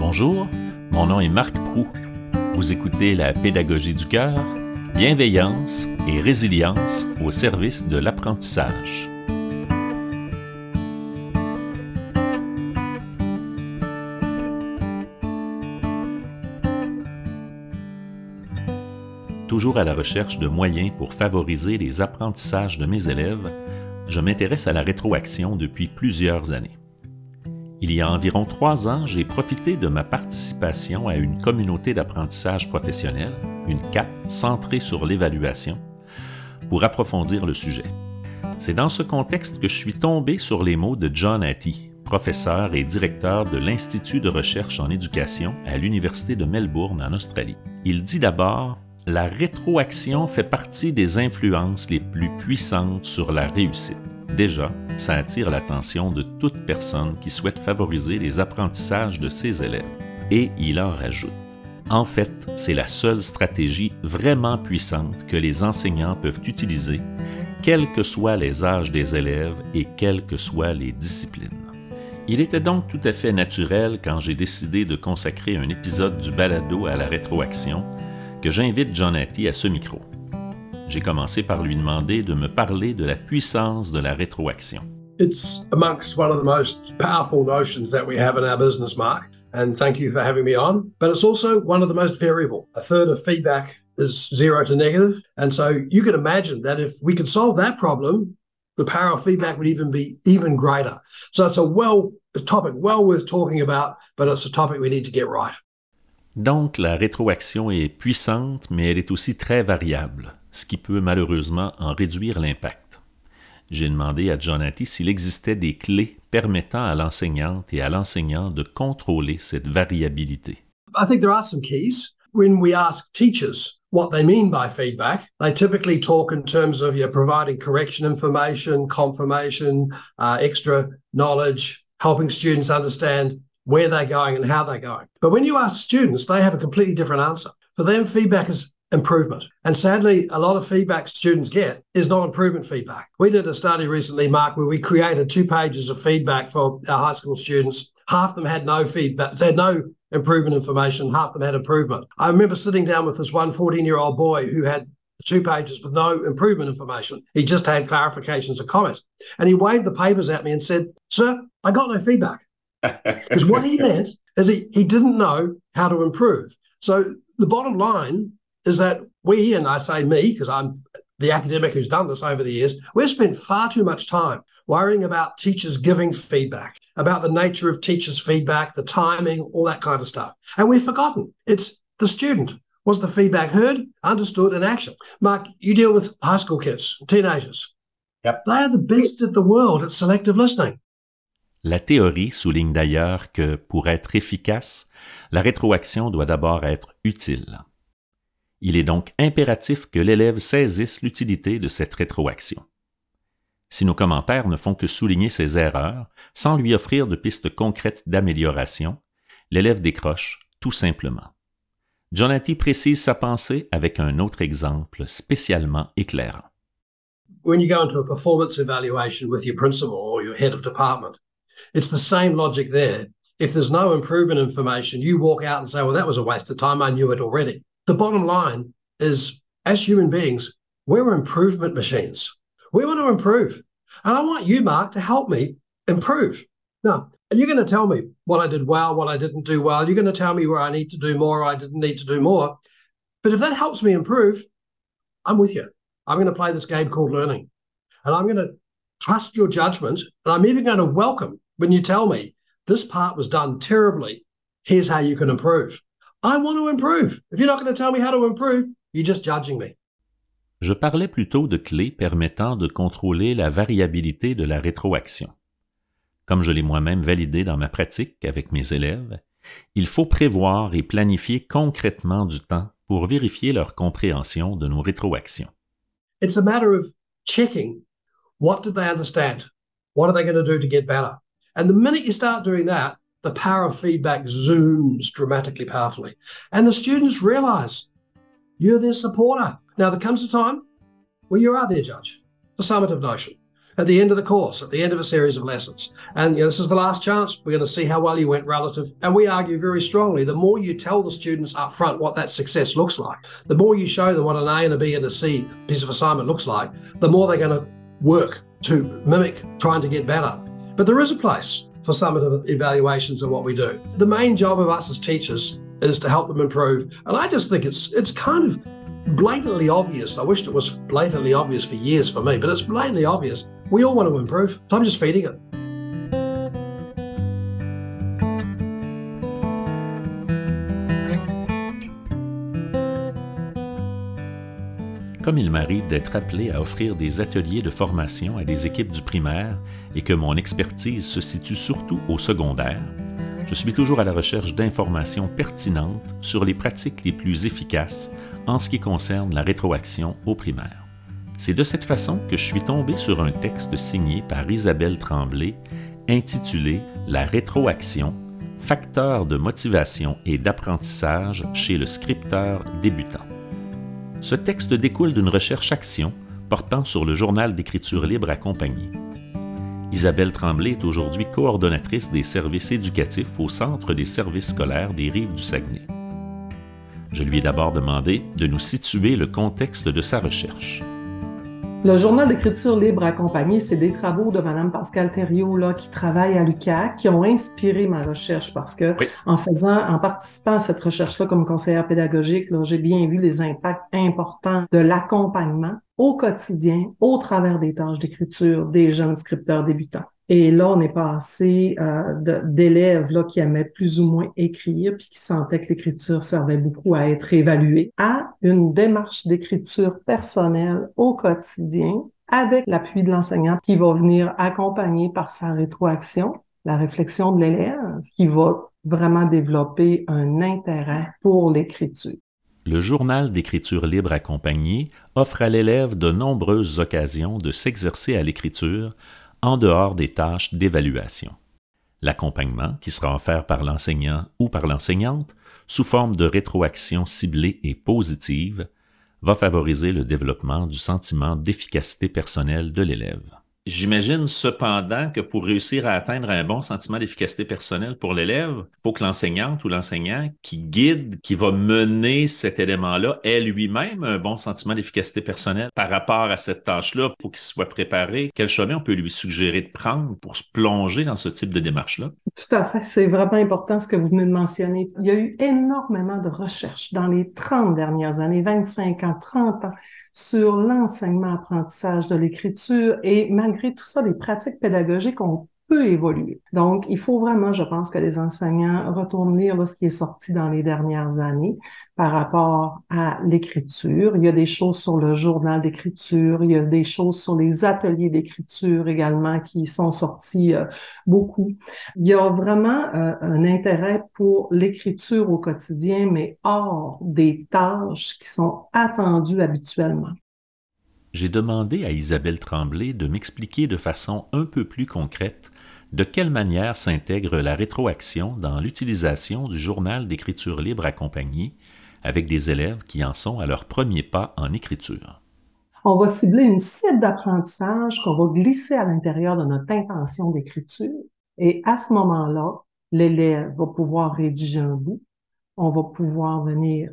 Bonjour, mon nom est Marc Prou. Vous écoutez la pédagogie du cœur, bienveillance et résilience au service de l'apprentissage. Toujours à la recherche de moyens pour favoriser les apprentissages de mes élèves, je m'intéresse à la rétroaction depuis plusieurs années. Il y a environ trois ans, j'ai profité de ma participation à une communauté d'apprentissage professionnel, une CAP centrée sur l'évaluation, pour approfondir le sujet. C'est dans ce contexte que je suis tombé sur les mots de John Hattie, professeur et directeur de l'Institut de recherche en éducation à l'Université de Melbourne en Australie. Il dit d'abord La rétroaction fait partie des influences les plus puissantes sur la réussite. Déjà, ça attire l'attention de toute personne qui souhaite favoriser les apprentissages de ses élèves. Et il en rajoute. En fait, c'est la seule stratégie vraiment puissante que les enseignants peuvent utiliser, quels que soient les âges des élèves et quelles que soient les disciplines. Il était donc tout à fait naturel quand j'ai décidé de consacrer un épisode du balado à la rétroaction que j'invite John Hattie à ce micro j'ai commencé par lui demander de me parler de la puissance de la rétroaction. It's amongst one of the most powerful notions that we have in our business, Mark. And thank you for having me on. But it's also one of the most variable. A third of feedback is zero to negative. And so you can imagine that if we could solve that problem, the power of feedback would even be even greater. So it's a well a topic well worth talking about, but it's a topic we need to get right. Donc la rétroaction est puissante, mais elle est aussi très variable. Ce qui peut malheureusement en réduire l'impact. J'ai demandé à Jonathan s'il existait des clés permettant à l'enseignante et à l'enseignant de contrôler cette variabilité. I think there are some keys. When we ask teachers what they mean by feedback, they typically talk in terms of you're providing correction information, confirmation, uh, extra knowledge, helping students understand where they're going and how they're going. But when you ask students, they have a completely different answer. For them, feedback is improvement. And sadly, a lot of feedback students get is not improvement feedback. We did a study recently, Mark, where we created two pages of feedback for our high school students. Half of them had no feedback, they had no improvement information, half of them had improvement. I remember sitting down with this one 14 year old boy who had two pages with no improvement information. He just had clarifications and comments. And he waved the papers at me and said, Sir, I got no feedback. Because what he meant is he, he didn't know how to improve. So the bottom line is that we, and I say me because I'm the academic who's done this over the years, we've spent far too much time worrying about teachers giving feedback, about the nature of teachers' feedback, the timing, all that kind of stuff. And we've forgotten it's the student. Was the feedback heard, understood, and action? Mark, you deal with high school kids, teenagers. Yep. They are the best in the world at selective listening. La théorie souligne d'ailleurs que pour être efficace, la rétroaction doit d'abord être utile. Il est donc impératif que l'élève saisisse l'utilité de cette rétroaction. Si nos commentaires ne font que souligner ses erreurs, sans lui offrir de pistes concrètes d'amélioration, l'élève décroche tout simplement. Jonathan précise sa pensée avec un autre exemple spécialement éclairant. When you go into a performance evaluation with your principal or your head of department, it's the same logic there. If there's no improvement information, you walk out and say, Well, that was a waste of time. I knew it already. The bottom line is as human beings, we're improvement machines. We want to improve. And I want you, Mark, to help me improve. Now, are you're going to tell me what I did well, what I didn't do well. You're going to tell me where I need to do more, I didn't need to do more. But if that helps me improve, I'm with you. I'm going to play this game called learning. And I'm going to trust your judgment. And I'm even going to welcome when you tell me this part was done terribly. Here's how you can improve. I want to improve. If you're not going to tell me how to improve, you're just judging me. Je parlais plutôt de clés permettant de contrôler la variabilité de la rétroaction. Comme je l'ai moi-même validé dans ma pratique avec mes élèves, il faut prévoir et planifier concrètement du temps pour vérifier leur compréhension de nos rétroactions. It's a matter of checking what did they understand? What are they going to do to get better? And the minute you start doing that, the power of feedback zooms dramatically powerfully. And the students realize you're their supporter. Now, there comes a time where you are their judge, the summative notion. at the end of the course, at the end of a series of lessons. And you know, this is the last chance. We're going to see how well you went relative. And we argue very strongly the more you tell the students up front what that success looks like, the more you show them what an A and a B and a C piece of assignment looks like, the more they're going to work to mimic trying to get better. But there is a place for summative evaluations of what we do. The main job of us as teachers is to help them improve. And I just think it's it's kind of blatantly obvious. I wished it was blatantly obvious for years for me, but it's blatantly obvious. We all want to improve. So I'm just feeding it. Comme il m'arrive d'être appelé à offrir des ateliers de formation à des équipes du primaire et que mon expertise se situe surtout au secondaire, je suis toujours à la recherche d'informations pertinentes sur les pratiques les plus efficaces en ce qui concerne la rétroaction au primaire. C'est de cette façon que je suis tombé sur un texte signé par Isabelle Tremblay intitulé La rétroaction, facteur de motivation et d'apprentissage chez le scripteur débutant. Ce texte découle d'une recherche-action portant sur le journal d'écriture libre accompagné. Isabelle Tremblay est aujourd'hui coordonnatrice des services éducatifs au Centre des services scolaires des rives du Saguenay. Je lui ai d'abord demandé de nous situer le contexte de sa recherche. Le journal d'écriture libre accompagné, c'est des travaux de Mme Pascal Thériault là, qui travaille à l'UQAC, qui ont inspiré ma recherche parce que en faisant, en participant à cette recherche-là comme conseillère pédagogique, j'ai bien vu les impacts importants de l'accompagnement au quotidien, au travers des tâches d'écriture des jeunes scripteurs débutants. Et là, on est passé euh, d'élèves qui aimaient plus ou moins écrire, puis qui sentaient que l'écriture servait beaucoup à être évaluée, à une démarche d'écriture personnelle au quotidien avec l'appui de l'enseignant qui va venir accompagner par sa rétroaction la réflexion de l'élève qui va vraiment développer un intérêt pour l'écriture. Le journal d'écriture libre accompagné offre à l'élève de nombreuses occasions de s'exercer à l'écriture en dehors des tâches d'évaluation. L'accompagnement, qui sera offert par l'enseignant ou par l'enseignante, sous forme de rétroaction ciblée et positive, va favoriser le développement du sentiment d'efficacité personnelle de l'élève. J'imagine cependant que pour réussir à atteindre un bon sentiment d'efficacité personnelle pour l'élève, il faut que l'enseignante ou l'enseignant qui guide, qui va mener cet élément-là, ait lui-même un bon sentiment d'efficacité personnelle par rapport à cette tâche-là. Il faut qu'il soit préparé. Quel chemin on peut lui suggérer de prendre pour se plonger dans ce type de démarche-là? Tout à fait. C'est vraiment important ce que vous venez de mentionner. Il y a eu énormément de recherches dans les 30 dernières années, 25 ans, 30 ans sur l'enseignement-apprentissage de l'écriture et malgré tout ça, les pratiques pédagogiques ont peu évolué. Donc, il faut vraiment, je pense, que les enseignants retournent lire ce qui est sorti dans les dernières années par rapport à l'écriture. Il y a des choses sur le journal d'écriture, il y a des choses sur les ateliers d'écriture également qui sont sortis euh, beaucoup. Il y a vraiment euh, un intérêt pour l'écriture au quotidien, mais hors des tâches qui sont attendues habituellement. J'ai demandé à Isabelle Tremblay de m'expliquer de façon un peu plus concrète de quelle manière s'intègre la rétroaction dans l'utilisation du journal d'écriture libre accompagné avec des élèves qui en sont à leur premier pas en écriture? On va cibler une cible d'apprentissage qu'on va glisser à l'intérieur de notre intention d'écriture. Et à ce moment-là, l'élève va pouvoir rédiger un bout. On va pouvoir venir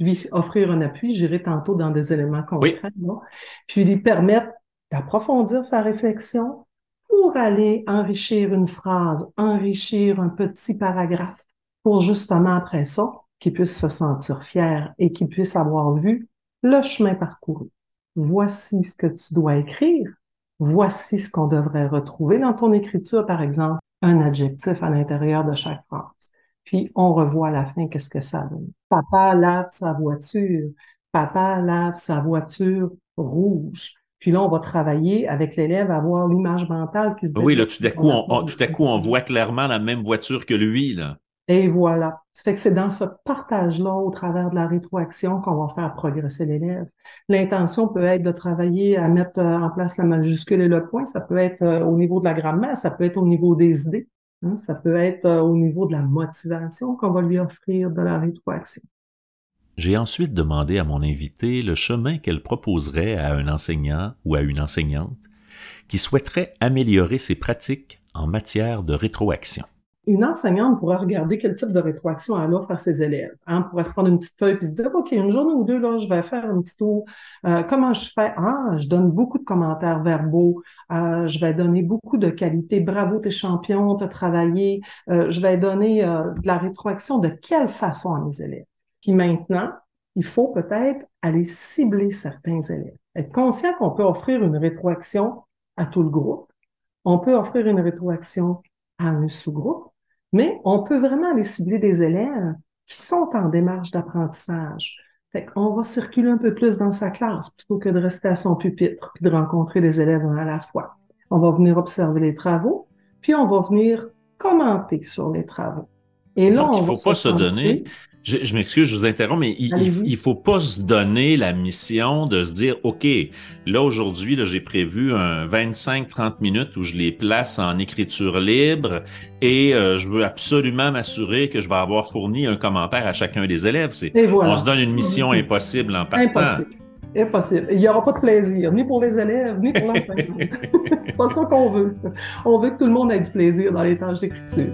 lui offrir un appui, j'irai tantôt dans des éléments concrets, puis lui permettre d'approfondir sa réflexion pour aller enrichir une phrase, enrichir un petit paragraphe, pour justement après ça, qui puisse se sentir fier et qui puisse avoir vu le chemin parcouru. Voici ce que tu dois écrire. Voici ce qu'on devrait retrouver dans ton écriture, par exemple, un adjectif à l'intérieur de chaque phrase. Puis on revoit à la fin qu'est-ce que ça donne. Papa lave sa voiture. Papa lave sa voiture rouge. Puis là, on va travailler avec l'élève à avoir l'image mentale qui se Oui, là, tout à coup, on, tout à coup, on voit clairement la même voiture que lui, là. Et voilà. Ça fait que c'est dans ce partage-là, au travers de la rétroaction, qu'on va faire progresser l'élève. L'intention peut être de travailler à mettre euh, en place la majuscule et le point. Ça peut être euh, au niveau de la grammaire, ça peut être au niveau des idées. Hein. Ça peut être euh, au niveau de la motivation qu'on va lui offrir de la rétroaction. J'ai ensuite demandé à mon invité le chemin qu'elle proposerait à un enseignant ou à une enseignante qui souhaiterait améliorer ses pratiques en matière de rétroaction une enseignante pourrait regarder quel type de rétroaction elle offre à ses élèves. Hein, pourrait se prendre une petite feuille et se dire, OK, une journée ou deux, là, je vais faire un petit tour. Euh, comment je fais? Ah, je donne beaucoup de commentaires verbaux. Euh, je vais donner beaucoup de qualités. Bravo, t'es champion, t'as travaillé. Euh, je vais donner de la rétroaction de quelle façon à mes élèves? Puis maintenant, il faut peut-être aller cibler certains élèves. Être conscient qu'on peut offrir une rétroaction à tout le groupe. On peut offrir une rétroaction à un sous-groupe mais on peut vraiment aller cibler des élèves qui sont en démarche d'apprentissage. Fait qu'on va circuler un peu plus dans sa classe plutôt que de rester à son pupitre puis de rencontrer des élèves à la fois. On va venir observer les travaux, puis on va venir commenter sur les travaux. Et là, on il ne faut pas se donner je, m'excuse, je vous interromps, mais il ne faut pas se donner la mission de se dire, OK, là aujourd'hui, là, j'ai prévu un 25-30 minutes où je les place en écriture libre et euh, je veux absolument m'assurer que je vais avoir fourni un commentaire à chacun des élèves. C'est, On se donne une mission impossible en partant. Impossible. Impossible. Il n'y aura pas de plaisir, ni pour les élèves, ni pour l'enseignant. C'est pas ça qu'on veut. On veut que tout le monde ait du plaisir dans les tâches d'écriture.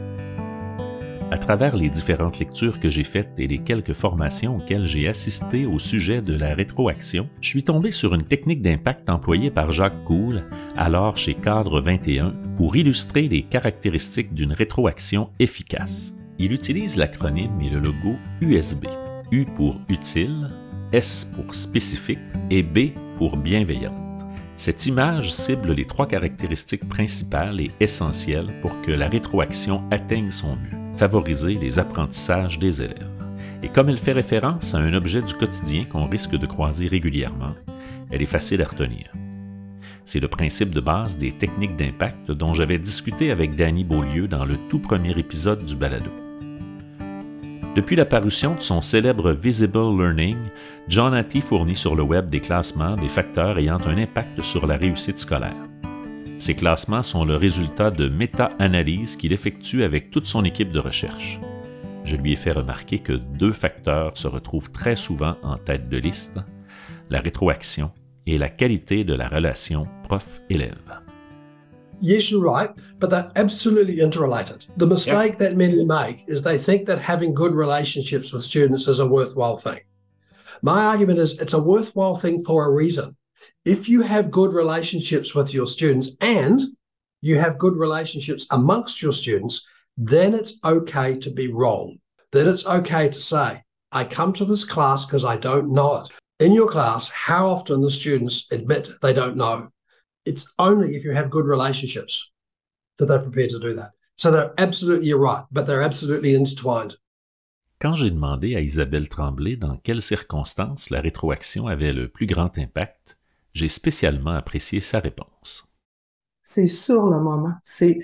À travers les différentes lectures que j'ai faites et les quelques formations auxquelles j'ai assisté au sujet de la rétroaction, je suis tombé sur une technique d'impact employée par Jacques Cool, alors chez Cadre 21, pour illustrer les caractéristiques d'une rétroaction efficace. Il utilise l'acronyme et le logo USB. U pour utile, S pour spécifique et B pour bienveillante. Cette image cible les trois caractéristiques principales et essentielles pour que la rétroaction atteigne son but favoriser les apprentissages des élèves. Et comme elle fait référence à un objet du quotidien qu'on risque de croiser régulièrement, elle est facile à retenir. C'est le principe de base des techniques d'impact dont j'avais discuté avec Danny Beaulieu dans le tout premier épisode du balado. Depuis la parution de son célèbre Visible Learning, John Hattie fournit sur le web des classements des facteurs ayant un impact sur la réussite scolaire. Ces classements sont le résultat de méta-analyses qu'il effectue avec toute son équipe de recherche. Je lui ai fait remarquer que deux facteurs se retrouvent très souvent en tête de liste, la rétroaction et la qualité de la relation prof-élève. Yes, you're right, but they're absolutely interrelated. The mistake that many make is they think that having good relationships with students is a worthwhile thing. My argument is it's a worthwhile thing for a reason. If you have good relationships with your students and you have good relationships amongst your students, then it's okay to be wrong. Then it's okay to say, I come to this class because I don't know it. In your class, how often the students admit they don't know? It's only if you have good relationships that they're prepared to do that. So they're absolutely right, but they're absolutely intertwined. Quand j'ai demandé à Isabelle Tremblay dans quelles circonstances la rétroaction avait le plus grand impact, J'ai spécialement apprécié sa réponse. C'est sur le moment. C'est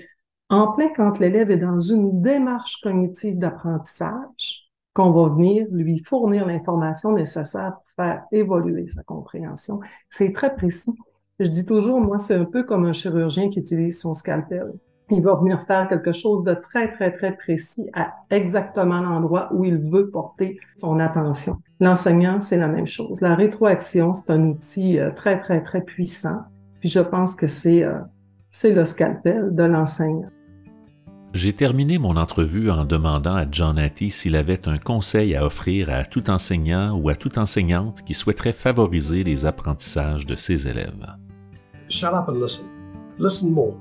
en plein quand l'élève est dans une démarche cognitive d'apprentissage qu'on va venir lui fournir l'information nécessaire pour faire évoluer sa compréhension. C'est très précis. Je dis toujours, moi, c'est un peu comme un chirurgien qui utilise son scalpel il va venir faire quelque chose de très, très, très précis à exactement l'endroit où il veut porter son attention. L'enseignant, c'est la même chose. La rétroaction, c'est un outil euh, très, très, très puissant. Puis je pense que c'est euh, c'est le scalpel de l'enseignant. J'ai terminé mon entrevue en demandant à John Hattie s'il avait un conseil à offrir à tout enseignant ou à toute enseignante qui souhaiterait favoriser les apprentissages de ses élèves. Shut up and listen. Listen more.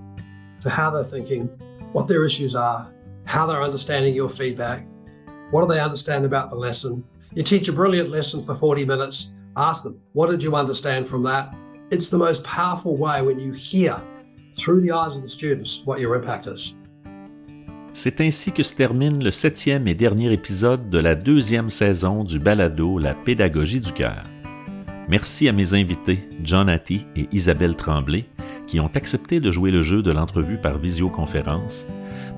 To how they're thinking, what their issues are, how they're understanding your feedback, what do they understand about the lesson? You teach a brilliant lesson for 40 minutes, ask them, what did you understand from that? It's the most powerful way when you hear through the eyes of the students what your impact is. C'est ainsi que se termine le septième et dernier épisode de la deuxième saison du balado La pédagogie du cœur. Merci à mes invités, John Hattie et Isabelle Tremblay, qui ont accepté de jouer le jeu de l'entrevue par visioconférence,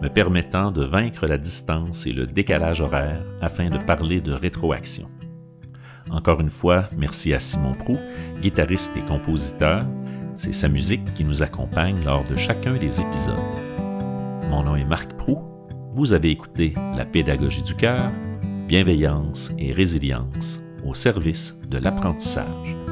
me permettant de vaincre la distance et le décalage horaire afin de parler de rétroaction. Encore une fois, merci à Simon Prou, guitariste et compositeur. C'est sa musique qui nous accompagne lors de chacun des épisodes. Mon nom est Marc Prou. Vous avez écouté La pédagogie du cœur, bienveillance et résilience au service de l'apprentissage.